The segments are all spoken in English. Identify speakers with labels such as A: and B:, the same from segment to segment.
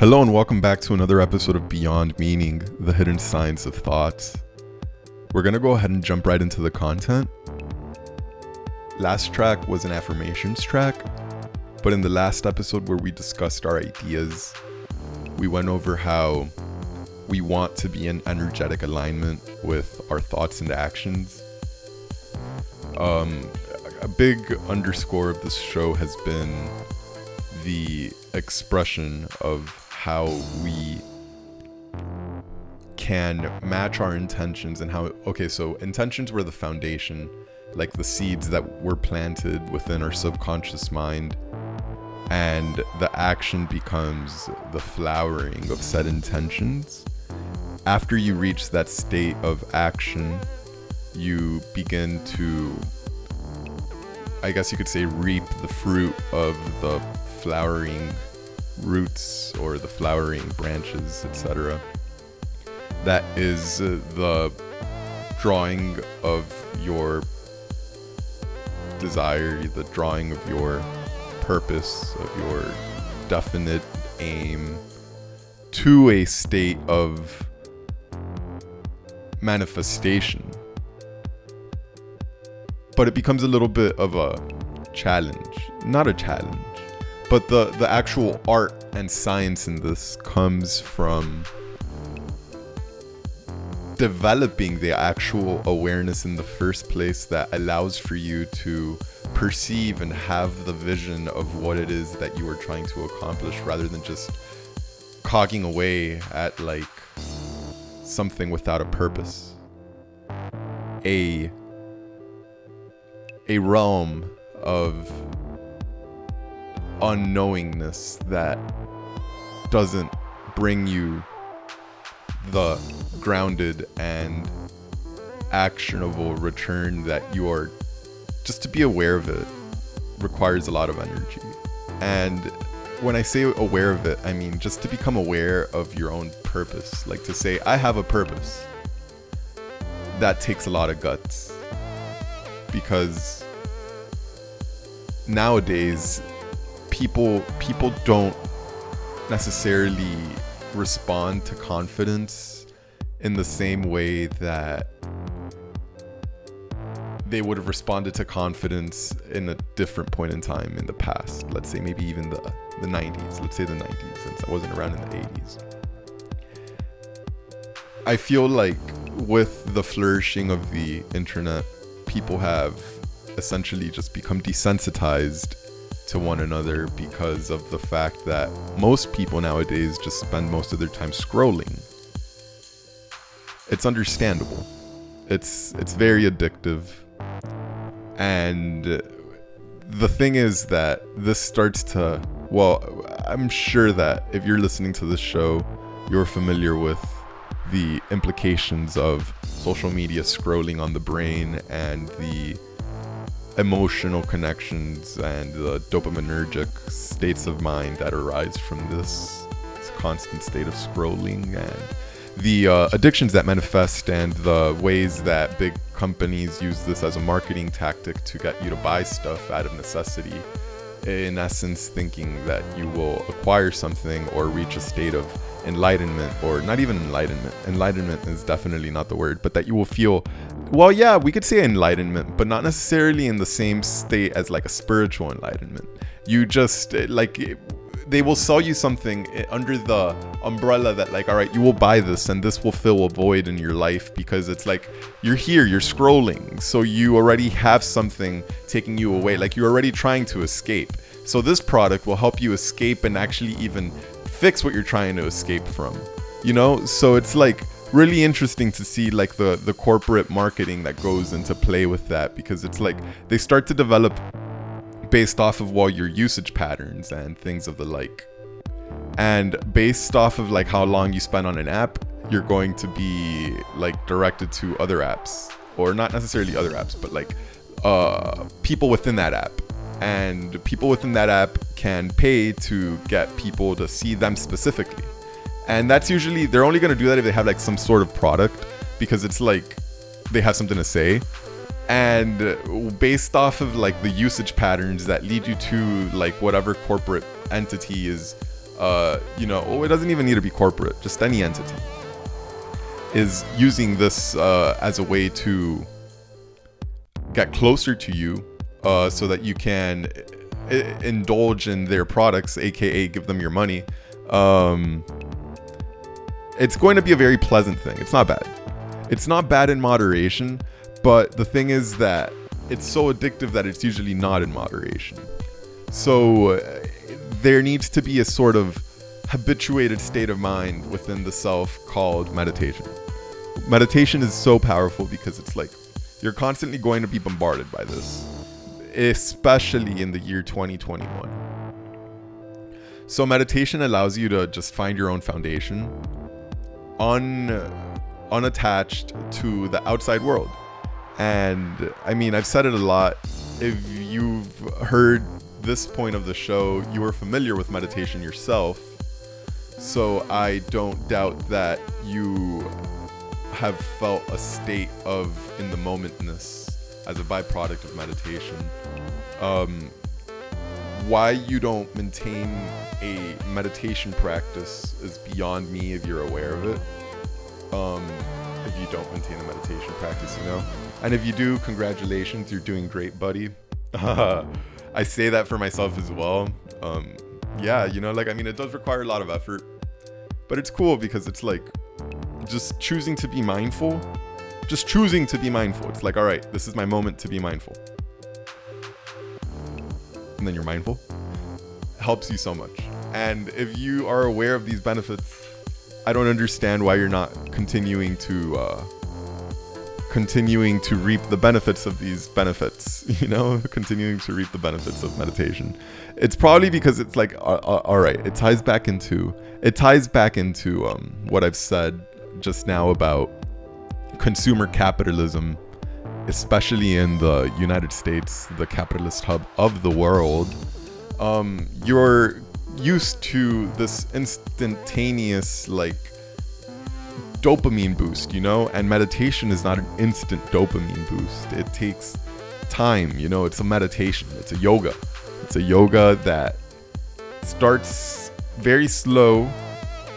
A: Hello and welcome back to another episode of Beyond Meaning, the hidden science of thoughts. We're gonna go ahead and jump right into the content. Last track was an affirmations track, but in the last episode where we discussed our ideas, we went over how we want to be in energetic alignment with our thoughts and actions. Um, a big underscore of this show has been the expression of how we can match our intentions and how okay so intentions were the foundation like the seeds that were planted within our subconscious mind. And the action becomes the flowering of said intentions. After you reach that state of action you begin to i guess you could say reap the fruit of the flowering roots or the flowering branches, etc. That is uh, the drawing of your desire, the drawing of your purpose, of your definite aim to a state of manifestation. But it becomes a little bit of a challenge. Not a challenge, but the the actual art and science in this comes from developing the actual awareness in the first place that allows for you to perceive and have the vision of what it is that you are trying to accomplish rather than just cogging away at like something without a purpose. A a realm of unknowingness that doesn't bring you the grounded and actionable return that you are just to be aware of it requires a lot of energy. And when i say aware of it i mean just to become aware of your own purpose. Like to say i have a purpose. That takes a lot of guts. Because nowadays people people don't necessarily respond to confidence in the same way that they would have responded to confidence in a different point in time in the past. Let's say maybe even the the 90s. Let's say the 90s since I wasn't around in the 80s. I feel like with the flourishing of the internet, people have essentially just become desensitized to one another because of the fact that most people nowadays just spend most of their time scrolling. It's understandable. It's it's very addictive. And the thing is that this starts to well, I'm sure that if you're listening to this show, you're familiar with the implications of social media scrolling on the brain and the emotional connections and the dopaminergic states of mind that arise from this, constant state of scrolling and the uh, addictions that manifest and the ways that big companies use this as a marketing tactic to get you to buy stuff out of necessity. In essence thinking that you will acquire something or reach a state of enlightenment or not even enlightenment. Enlightenment is definitely not the word but that you will feel well yeah we could say enlightenment but not necessarily in the same state as like a spiritual enlightenment. You just eh, like they will sell you something eh, under the umbrella that like all right you will buy this and this will fill a void in your life because it's like you're here you're scrolling so you already have something taking you away like you're already trying to escape. So this product will help you escape and actually even fix what you're trying to escape from. You know? So it's like really interesting to see like the the corporate marketing that goes into play with that because it's like they start to develop based off of well your usage patterns and things of the like. And based off of like how long you spend on an app, you're going to be like directed to other apps or not necessarily other apps, but like uh people within that app and people within that app can pay to get people to see them specifically. And that's usually they're only going to do that if they have like some sort of product because it's like they have something to say. And based off of like the usage patterns that lead you to like whatever corporate entity is uh, you know, oh, it doesn't even need to be corporate, just any entity, is using this uh, as a way to get closer to you uh, so that you can I- indulge in their products, aka give them your money. Um, it's going to be a very pleasant thing. It's not bad. It's not bad in moderation, but the thing is that it's so addictive that it's usually not in moderation. So uh, there needs to be a sort of habituated state of mind within the self called meditation. Meditation is so powerful because it's like you're constantly going to be bombarded by this, especially in the year 2021. So meditation allows you to just find your own foundation, un unattached to the outside world. And I mean, I've said it a lot. If you've heard this point of the show, you are familiar with meditation yourself. So I don't doubt that you have felt a state of in the momentness as a byproduct of meditation. Um, why you don't maintain a meditation practice is beyond me if you're aware of it. Um, if you don't maintain a meditation practice, you know. And if you do, congratulations, you're doing great, buddy. I say that for myself as well. Um, yeah, you know, like I mean, it does require a lot of effort, but it's cool because it's like just choosing to be mindful. Just choosing to be mindful. It's like, all right, this is my moment to be mindful. And then you're mindful. Helps you so much. And if you are aware of these benefits, I don't understand why you're not continuing to uh, continuing to reap the benefits of these benefits. You know, continuing to reap the benefits of meditation. It's probably because it's like, uh, all right, it ties back into it ties back into um, what I've said just now about consumer capitalism, especially in the United States, the capitalist hub of the world. Um, you're used to this instantaneous like dopamine boost, you know? And meditation is not an instant dopamine boost. It takes time, you know? It's a meditation, it's a yoga. It's a yoga that starts very slow.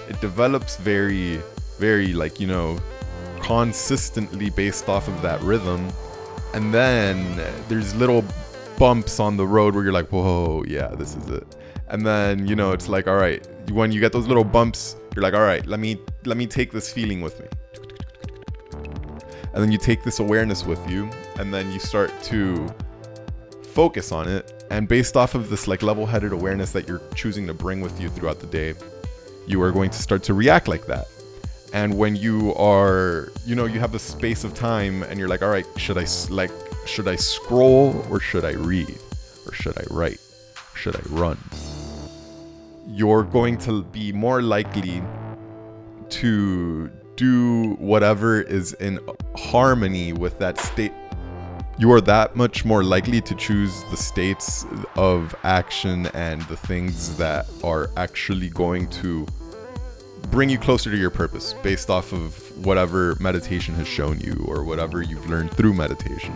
A: It develops very, very, like, you know, consistently based off of that rhythm. And then there's little bumps on the road where you're like, whoa, yeah, this is it. And then, you know, it's like, all right, when you get those little bumps, you're like, all right, let me let me take this feeling with me. And then you take this awareness with you, and then you start to focus on it. And based off of this like level-headed awareness that you're choosing to bring with you throughout the day, you are going to start to react like that. And when you are, you know, you have the space of time and you're like, all right, should I like should I scroll or should I read or should I write? Should I run? You're going to be more likely to do whatever is in harmony with that state you are that much more likely to choose the states of action and the things that are actually going to bring you closer to your purpose based off of whatever meditation has shown you or whatever you've learned through meditation.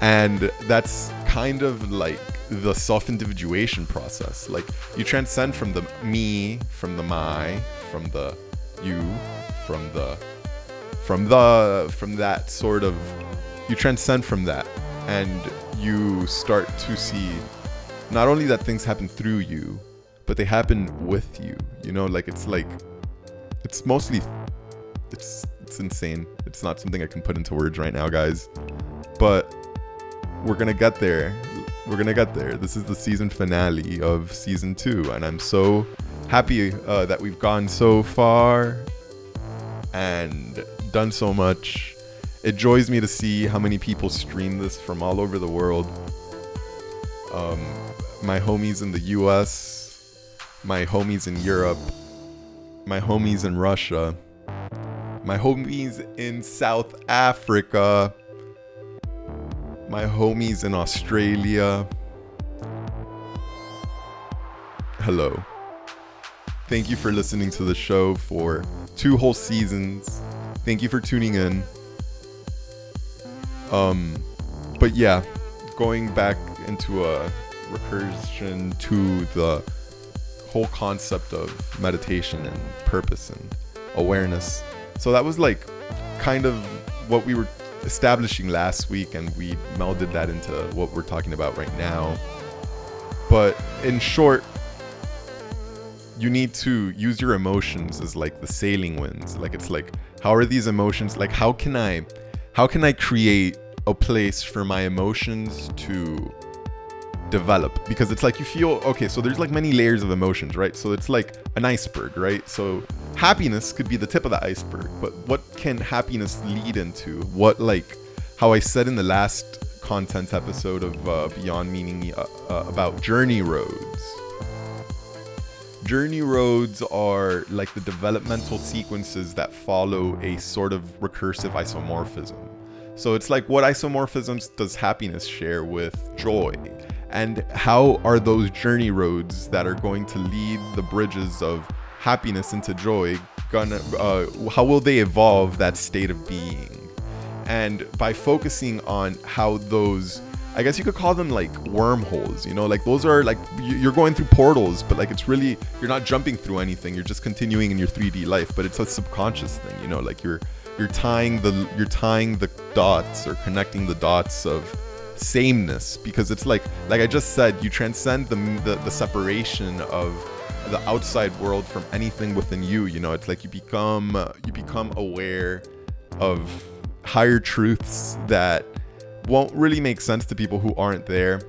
A: And that's kind of like the self individuation process. Like you transcend from the me, from the my, from the you, from the from the from that sort of you transcend from that and you start to see not only that things happen through you but they happen with you you know like it's like it's mostly it's it's insane it's not something i can put into words right now guys but we're gonna get there we're gonna get there this is the season finale of season two and i'm so happy uh, that we've gone so far and done so much. It joys me to see how many people stream this from all over the world. Um, my homies in the US, my homies in Europe, my homies in Russia, my homies in South Africa, my homies in Australia. Hello. Thank you for listening to the show for two whole seasons. Thank you for tuning in. Um, but yeah, going back into a recursion to the whole concept of meditation and purpose and awareness. So that was like kind of what we were establishing last week, and we melded that into what we're talking about right now. But in short, you need to use your emotions as like the sailing winds. Like it's like, how are these emotions? Like how can I, how can I create a place for my emotions to develop because it's like you feel okay so there's like many layers of emotions right? So it's like an iceberg right? So happiness could be the tip of the iceberg but what can happiness lead into? What like how i said in the last content episode of uh, beyond meaning uh, uh, about journey roads. Journey roads are like the developmental sequences that follow a sort of recursive isomorphism. So it's like what isomorphisms does happiness share with joy? And how are those journey roads that are going to lead the bridges of happiness into joy gonna uh, how will they evolve that state of being? And by focusing on how those I guess you could call them like wormholes, you know, like those are like you're going through portals, but like it's really you're not jumping through anything. You're just continuing in your 3D life, but it's a subconscious thing, you know, like you're you're tying the you're tying the dots or connecting the dots of sameness because it's like like I just said you transcend the, the the, separation of the outside world from anything within you you know? It's like you become uh, you become aware of higher truths that won't really make sense to people who aren't there.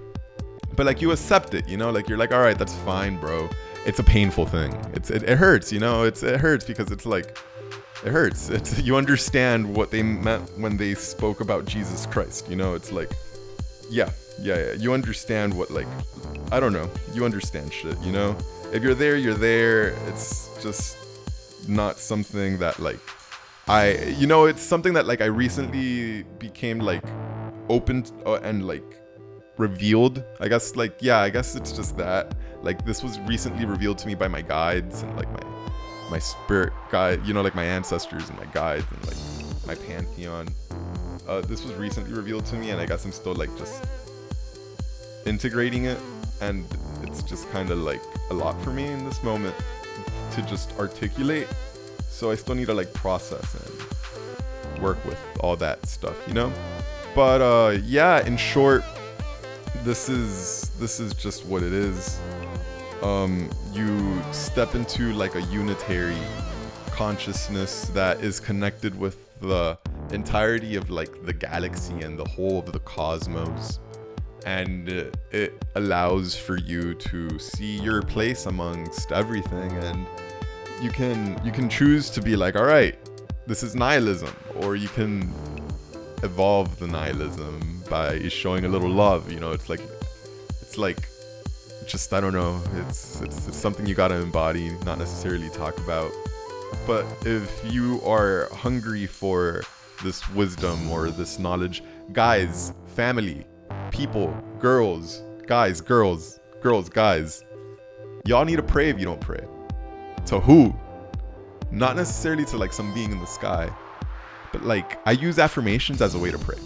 A: But like you accept it you know? Like you're like all right that's fine bro. It's a painful thing. It's it, it hurts you know? It's it hurts because it's like it hurts. It's you understand what they meant when they spoke about Jesus Christ. You know, it's like, yeah, yeah, yeah. You understand what like, I don't know. You understand shit. You know, if you're there, you're there. It's just not something that like, I, you know, it's something that like I recently became like open uh, and like revealed. I guess like yeah, I guess it's just that. Like this was recently revealed to me by my guides and like my my spirit guide, you know, like my ancestors and my guides and like my pantheon. Uh, this was recently revealed to me, and I guess I'm still like just integrating it, and it's just kind of like a lot for me in this moment to just articulate. So I still need to like process and work with all that stuff, you know. But uh, yeah, in short, this is this is just what it is um, you step into like a unitary consciousness that is connected with the entirety of like the galaxy and the whole of the cosmos and uh, it allows for you to see your place amongst everything and you can you can choose to be like all right this is nihilism or you can evolve the nihilism by showing a little love you know it's like it's like just I don't know. It's, it's it's something you gotta embody, not necessarily talk about. But if you are hungry for this wisdom or this knowledge, guys, family, people, girls, guys, girls, girls, guys, y'all need to pray if you don't pray. To who? Not necessarily to like some being in the sky, but like I use affirmations as a way to pray.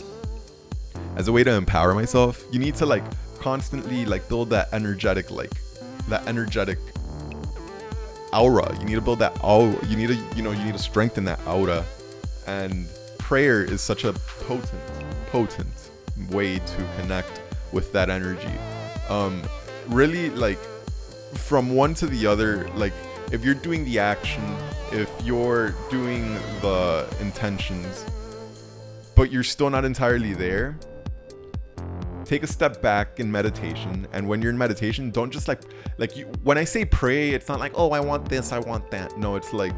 A: As a way to empower myself. You need to like constantly like build that energetic like that energetic aura. You need to build that aura. You need to you know you need to strengthen that aura, and prayer is such a potent potent way to connect with that energy. Um, really like from one to the other. Like if you're doing the action, if you're doing the intentions, but you're still not entirely there take a step back in meditation and when you're in meditation don't just like like you when i say pray it's not like oh i want this i want that no it's like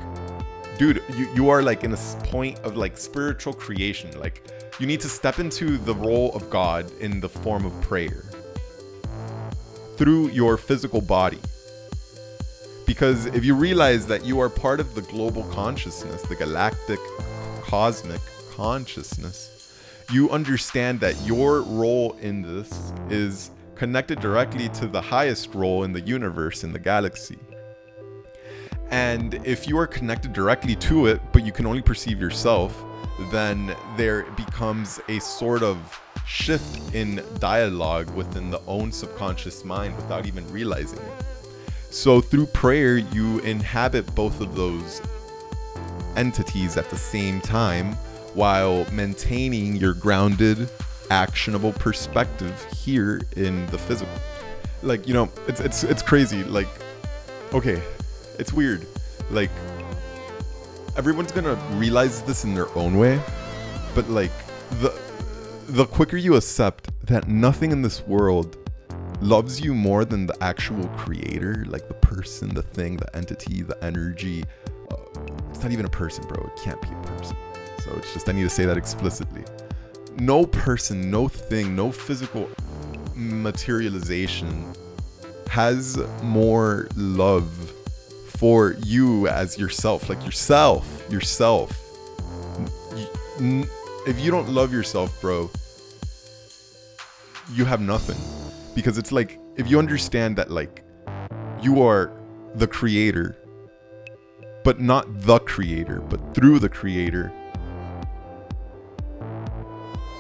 A: dude you, you are like in a point of like spiritual creation like you need to step into the role of god in the form of prayer through your physical body because if you realize that you are part of the global consciousness the galactic cosmic consciousness you understand that your role in this is connected directly to the highest role in the universe, in the galaxy. And if you are connected directly to it, but you can only perceive yourself, then there becomes a sort of shift in dialogue within the own subconscious mind without even realizing it. So through prayer, you inhabit both of those entities at the same time while maintaining your grounded, actionable perspective here in the physical. Like, you know, it's it's it's crazy. Like, okay, it's weird. Like everyone's gonna realize this in their own way, but like the the quicker you accept that nothing in this world loves you more than the actual creator, like the person, the thing, the entity, the energy. Uh, it's not even a person, bro. It can't be a person. So it's just, I need to say that explicitly. No person, no thing, no physical materialization has more love for you as yourself, like yourself, yourself. If you don't love yourself, bro, you have nothing because it's like if you understand that like you are the creator but not the creator but through the creator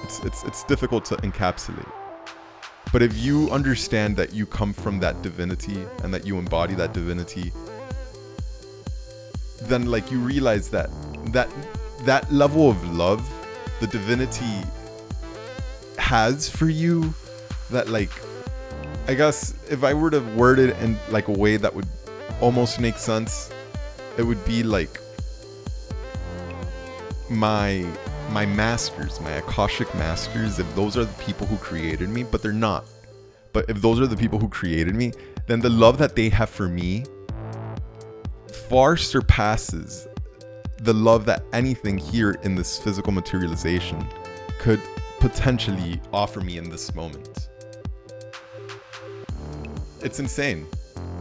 A: it's it's it's difficult to encapsulate but if you understand that you come from that divinity and that you embody that divinity then like you realize that that that level of love the divinity has for you that like I guess if I were to word it in like a way that would almost make sense, it would be like my my masters, my Akashic masters, if those are the people who created me, but they're not. But if those are the people who created me, then the love that they have for me far surpasses the love that anything here in this physical materialization could potentially offer me in this moment it's insane.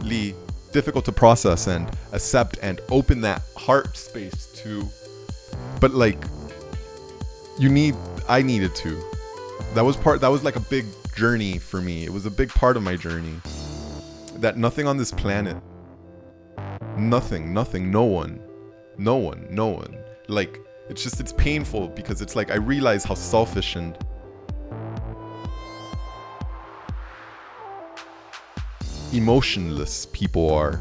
A: Lee, difficult to process and accept and open that heart space to. But like, you need, I needed to. That was part, that was like a big journey for me. It was a big part of my journey. That nothing on this planet, nothing, nothing, no one, no one, no one. Like, it's just, it's painful because it's like I realize how selfish and emotionless people are.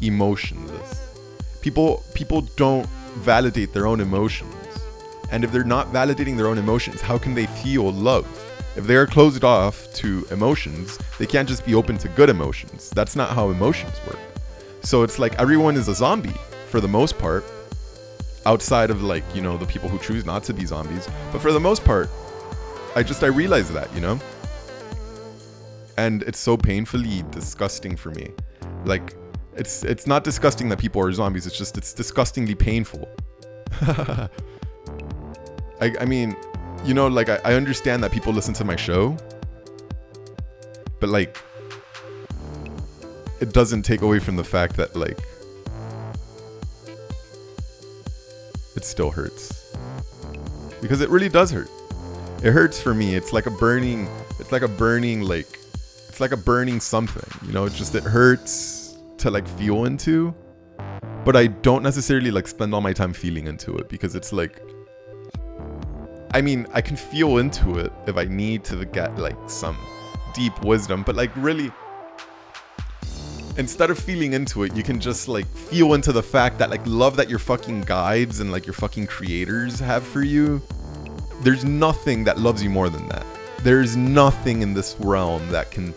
A: Emotionless. People people don't validate their own emotions. And if they're not validating their own emotions, how can they feel love? If they are closed off to emotions, they can't just be open to good emotions. That's not how emotions work. So it's like everyone is a zombie for the most part, outside of like, you know, the people who choose not to be zombies. But for the most part, I just I realize that, you know? and it's so painfully disgusting for me. Like it's it's not disgusting that people are zombies. It's just it's disgustingly painful. I I mean, you know, like I, I understand that people listen to my show, but like it doesn't take away from the fact that like it still hurts because it really does hurt. It hurts for me. It's like a burning. It's like a burning like it's like a burning something, you know, it just it hurts to like feel into. But I don't necessarily like spend all my time feeling into it because it's like I mean, I can feel into it if I need to get like some deep wisdom, but like really instead of feeling into it, you can just like feel into the fact that like love that your fucking guides and like your fucking creators have for you. There's nothing that loves you more than that. There's nothing in this realm that can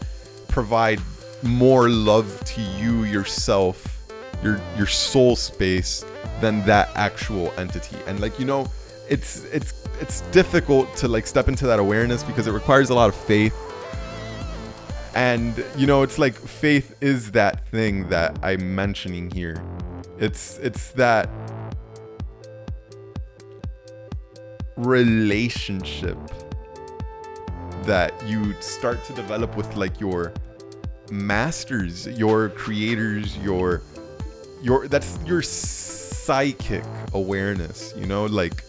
A: provide more love to you yourself, your your soul space than that actual entity. And like you know, it's it's it's difficult to like step into that awareness because it requires a lot of faith. And you know, it's like faith is that thing that I'm mentioning here. It's it's that relationship that you start to develop with like your masters, your creators, your your that's your psychic awareness, you know, like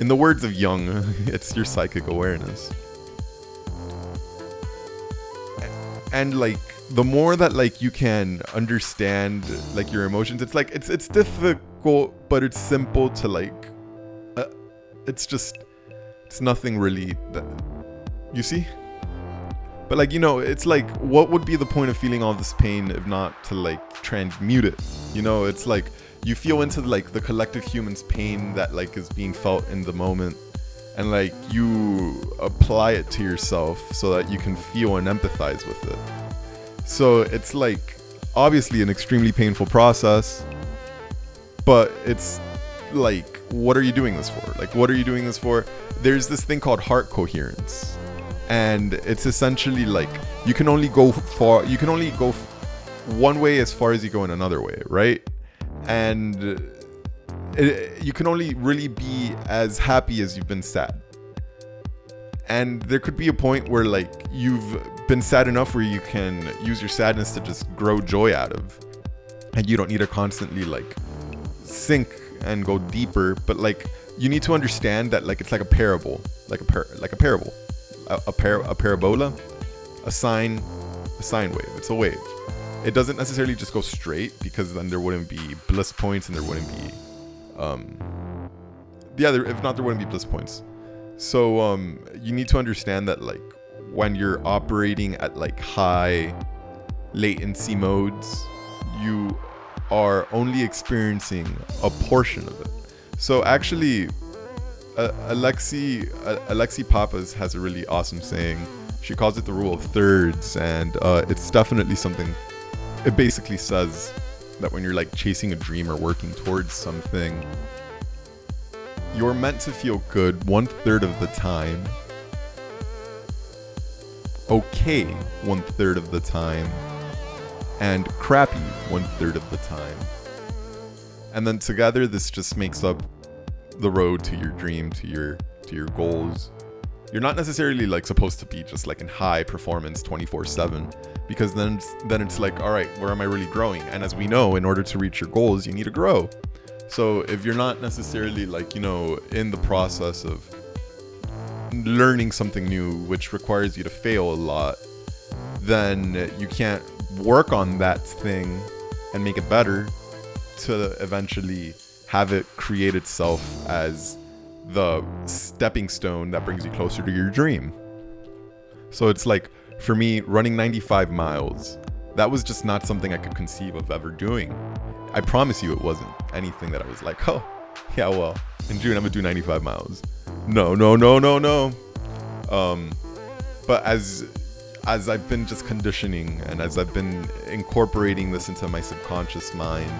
A: in the words of Jung, it's your psychic awareness. And like the more that like you can understand like your emotions, it's like it's it's difficult, but it's simple to like uh, it's just it's nothing really that you see? But like you know, it's like what would be the point of feeling all this pain if not to like transmute it? You know, it's like you feel into like the collective human's pain that like is being felt in the moment and like you apply it to yourself so that you can feel and empathize with it. So it's like obviously an extremely painful process, but it's like what are you doing this for? Like what are you doing this for? There's this thing called heart coherence. And it's essentially like you can only go far you can only go one way as far as you go in another way, right? And it, you can only really be as happy as you've been sad. And there could be a point where like you've been sad enough where you can use your sadness to just grow joy out of. And you don't need to constantly like sink and go deeper, but like you need to understand that like it's like a parable, like a par- like a parable, a, a, par- a parabola, a sine, a sine wave. It's a wave. It doesn't necessarily just go straight because then there wouldn't be bliss points and there wouldn't be um yeah there, if not there wouldn't be bliss points. So um you need to understand that like when you're operating at like high latency modes you are only experiencing a portion of it. So actually uh, alexi uh, alexi pappas has a really awesome saying. She calls it the rule of thirds and uh, it's definitely something it basically says that when you're like chasing a dream or working towards something, you're meant to feel good one third of the time, okay one third of the time, and crappy one third of the time. And then together, this just makes up the road to your dream, to your to your goals. You're not necessarily like supposed to be just like in high performance 24/7 because then it's, then it's like all right where am i really growing? And as we know in order to reach your goals you need to grow. So if you're not necessarily like you know in the process of learning something new which requires you to fail a lot then you can't work on that thing and make it better to eventually have it create itself as the stepping stone that brings you closer to your dream so it's like for me, running 95 miles, that was just not something I could conceive of ever doing. I promise you, it wasn't anything that I was like, oh, yeah, well, in June I'm gonna do 95 miles. No, no, no, no, no. Um, but as as I've been just conditioning and as I've been incorporating this into my subconscious mind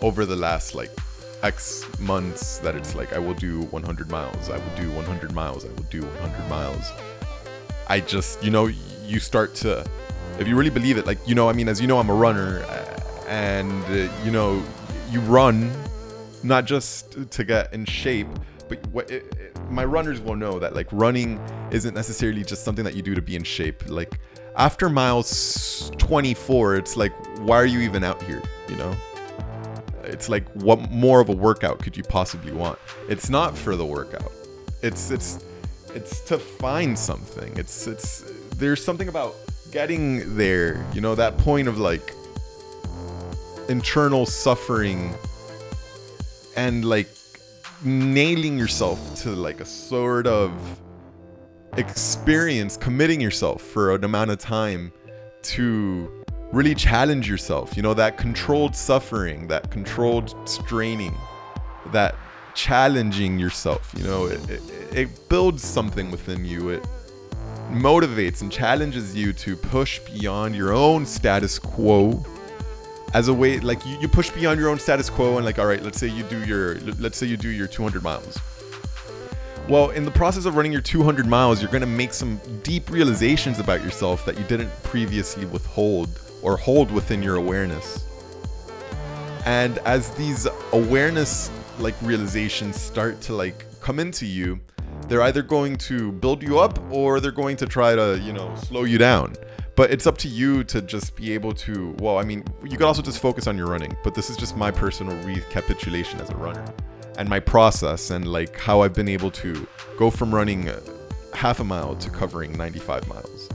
A: over the last like X months, that it's like I will do 100 miles, I will do 100 miles, I will do 100 miles I just, you know, you start to, if you really believe it, like, you know, I mean, as you know, I'm a runner and, uh, you know, you run not just to get in shape, but what it, it, my runners will know that like running isn't necessarily just something that you do to be in shape. Like after miles 24, it's like, why are you even out here? You know? It's like, what more of a workout could you possibly want? It's not for the workout. It's, it's, it's to find something. It's it's there's something about getting there, you know, that point of like internal suffering and like nailing yourself to like a sort of experience, committing yourself for an amount of time to really challenge yourself. You know, that controlled suffering, that controlled straining, that challenging yourself. You know, it, it, it builds something within you. It motivates and challenges you to push beyond your own status quo as a way like you, you push beyond your own status quo and like all right let's say you do your let's say you do your 200 miles well in the process of running your 200 miles you're going to make some deep realizations about yourself that you didn't previously withhold or hold within your awareness and as these awareness like realizations start to like come into you, they're either going to build you up or they're going to try to, you know, slow you down. But it's up to you to just be able to, well, I mean, you could also just focus on your running, but this is just my personal recapitulation as a runner and my process and like how I've been able to go from running half a mile to covering 95 miles.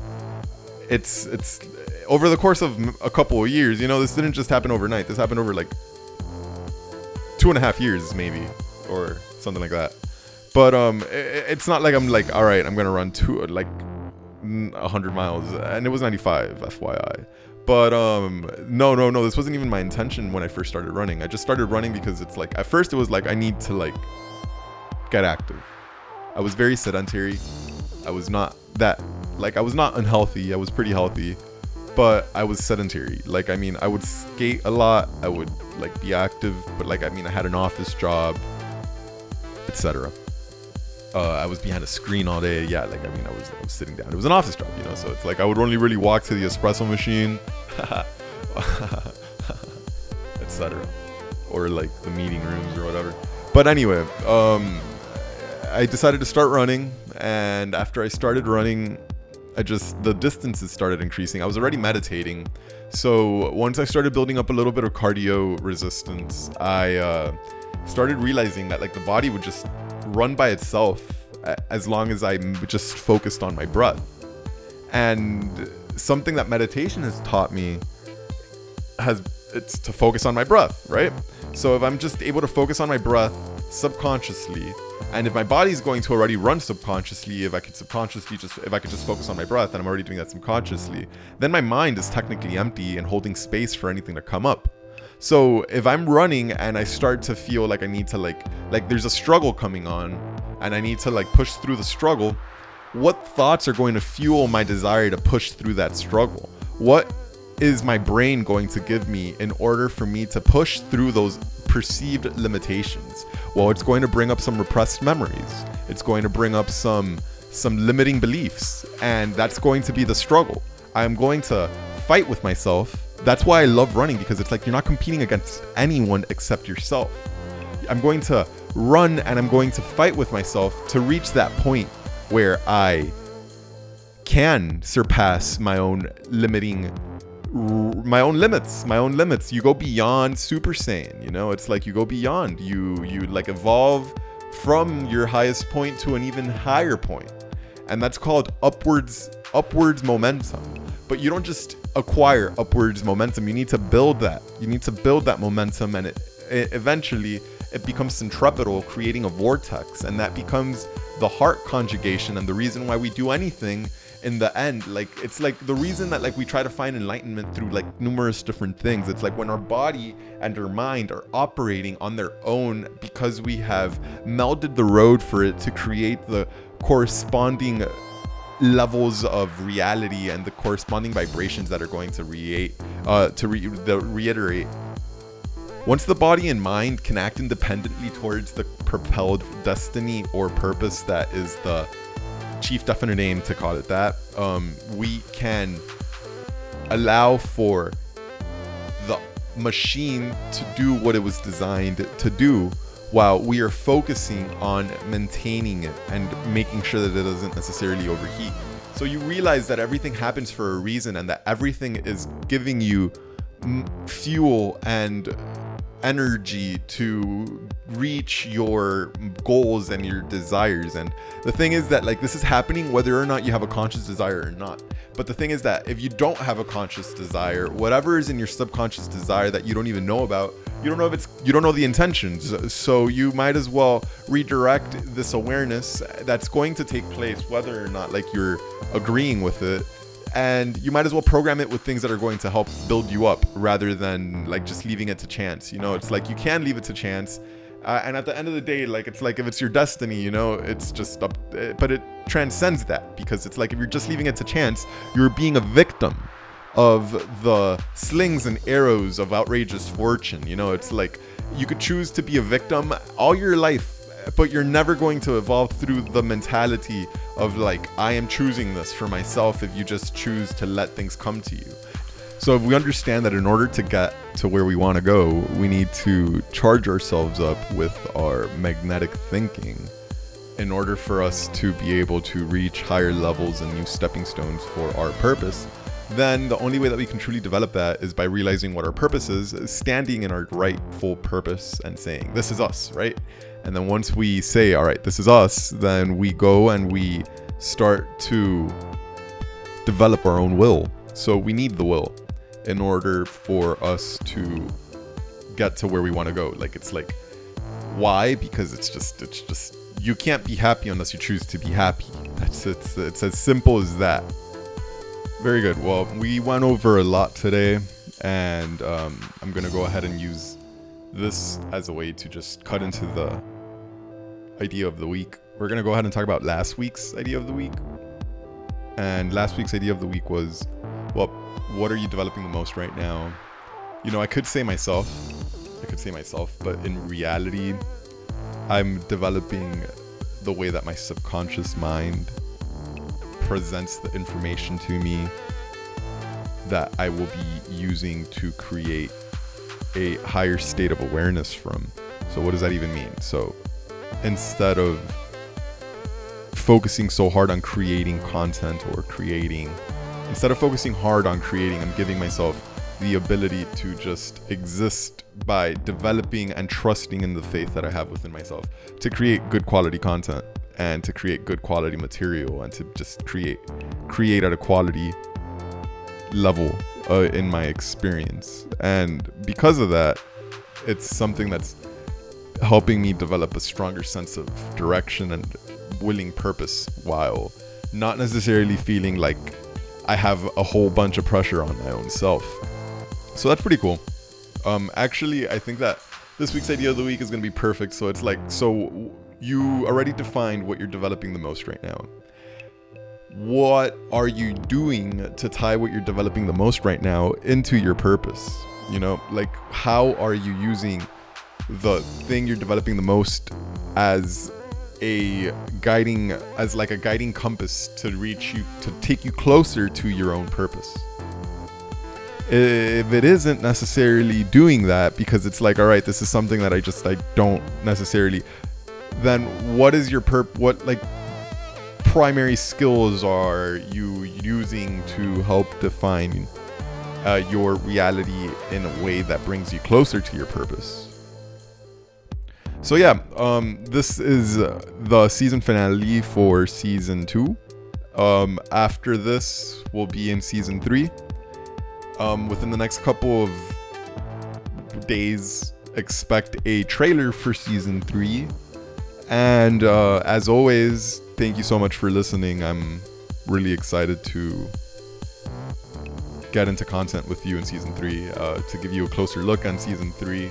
A: It's it's over the course of a couple of years, you know, this didn't just happen overnight. This happened over like two and a half years maybe or something like that but um it, it's not like i'm like all right i'm gonna run two like 100 miles, and it was 95, FYI. But um, no, no, no. This wasn't even my intention when I first started running. I just started running because it's like at first it was like I need to like get active. I was very sedentary. I was not that like I was not unhealthy. I was pretty healthy, but I was sedentary. Like I mean, I would skate a lot. I would like be active, but like I mean, I had an office job, etc. Uh, I was behind a screen all day. Yeah, like I mean, I was, I was sitting down. It was an office job, you know. So it's like I would only really walk to the espresso machine, etc., or like the meeting rooms or whatever. But anyway, um, I decided to start running, and after I started running, I just the distances started increasing. I was already meditating, so once I started building up a little bit of cardio resistance, I uh, started realizing that like the body would just run by itself as long as I'm just focused on my breath. And something that meditation has taught me has it's to focus on my breath, right? So if I'm just able to focus on my breath subconsciously, and if my body's going to already run subconsciously, if I could subconsciously just if I could just focus on my breath and I'm already doing that subconsciously, then my mind is technically empty and holding space for anything to come up. So if I'm running and I start to feel like I need to like like there's a struggle coming on and I need to like push through the struggle, what thoughts are going to fuel my desire to push through that struggle? What is my brain going to give me in order for me to push through those perceived limitations? Well, it's going to bring up some repressed memories. It's going to bring up some some limiting beliefs, and that's going to be the struggle. I'm going to fight with myself. That's why I love running because it's like you're not competing against anyone except yourself. I'm going to run and I'm going to fight with myself to reach that point where I can surpass my own limiting my own limits my own limits. You go beyond super saiyan you know? It's like you go beyond. You you like evolve from your highest point to an even higher point. And that's called upwards upwards momentum. But you don't just acquire upwards momentum. You need to build that. You need to build that momentum and it, it eventually it becomes centripetal creating a vortex. And that becomes the heart conjugation. And the reason why we do anything in the end like it's like the reason that like we try to find enlightenment through like numerous different things. It's like when our body and our mind are operating on their own because we have melded the road for it to create the corresponding levels of reality and the corresponding vibrations that are going to create uh to re- the reiterate. Once the body and mind can act independently towards the propelled destiny or purpose that is the chief definite name to call it that, um, we can allow for the machine to do what it was designed to do while we are focusing on maintaining it and making sure that it doesn't necessarily overheat. So you realize that everything happens for a reason and that everything is giving you fuel and energy to reach your goals and your desires. And the thing is that like this is happening whether or not you have a conscious desire or not. But the thing is that if you don't have a conscious desire whatever is in your subconscious desire that you don't even know about you don't know if it's you don't know the intentions. So you might as well redirect this awareness that's going to take place whether or not like you're agreeing with it and you might as well program it with things that are going to help build you up rather than like just leaving it to chance you know? It's like you can leave it to chance uh, and at the end of the day like it's like if it's your destiny you know it's just up eh, but it transcends that because it's like if you're just leaving it to chance you're being a victim of the slings and arrows of outrageous fortune you know? It's like you could choose to be a victim all your life but you're never going to evolve through the mentality of like I am choosing this for myself if you just choose to let things come to you. So if we understand that in order to get to where we want to go, we need to charge ourselves up with our magnetic thinking in order for us to be able to reach higher levels and new stepping stones for our purpose, then the only way that we can truly develop that is by realizing what our purpose is, standing in our rightful purpose and saying, This is us, right? And then once we say, all right, this is us, then we go and we start to develop our own will. So we need the will in order for us to get to where we want to go. Like it's like why? Because it's just it's just you can't be happy unless you choose to be happy. It's it's as simple as that. Very good. Well, we went over a lot today, and um, I'm gonna go ahead and use this as a way to just cut into the idea of the week. We're gonna go ahead and talk about last week's idea of the week. And last week's idea of the week was, well, what are you developing the most right now? You know, I could say myself, I could say myself, but in reality, I'm developing the way that my subconscious mind presents the information to me that I will be using to create a higher state of awareness from. So, what does that even mean? So, instead of focusing so hard on creating content or creating, instead of focusing hard on creating, I'm giving myself the ability to just exist by developing and trusting in the faith that I have within myself to create good quality content and to create good quality material and to just create create at a quality level uh, in my experience. And because of that it's something that's helping me develop a stronger sense of direction and willing purpose while not necessarily feeling like I have a whole bunch of pressure on my own self. So that's pretty cool. Um, actually, I think that this week's idea of the week is going to be perfect. So it's like, so you already defined what you're developing the most right now. What are you doing to tie what you're developing the most right now into your purpose? You know, like how are you using the thing you're developing the most as a guiding as like a guiding compass to reach you to take you closer to your own purpose. If it isn't necessarily doing that because it's like all right this is something that i just i don't necessarily then what is your perp what like primary skills are you using to help define uh, your reality in a way that brings you closer to your purpose so yeah, um, this is uh, the season finale for season two. Um, after this, we'll be in season three. Um, within the next couple of days, expect a trailer for season three. And uh, as always, thank you so much for listening. I'm really excited to get into content with you in season three uh, to give you a closer look on season three.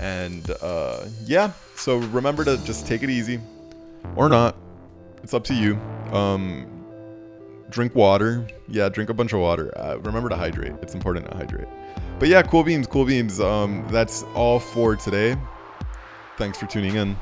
A: And uh, yeah, so remember to just take it easy or not. It's up to you. Um, drink water. Yeah, drink a bunch of water. Uh, remember to hydrate. It's important to hydrate. But yeah, cool beans, cool beans. Um, that's all for today. Thanks for tuning in.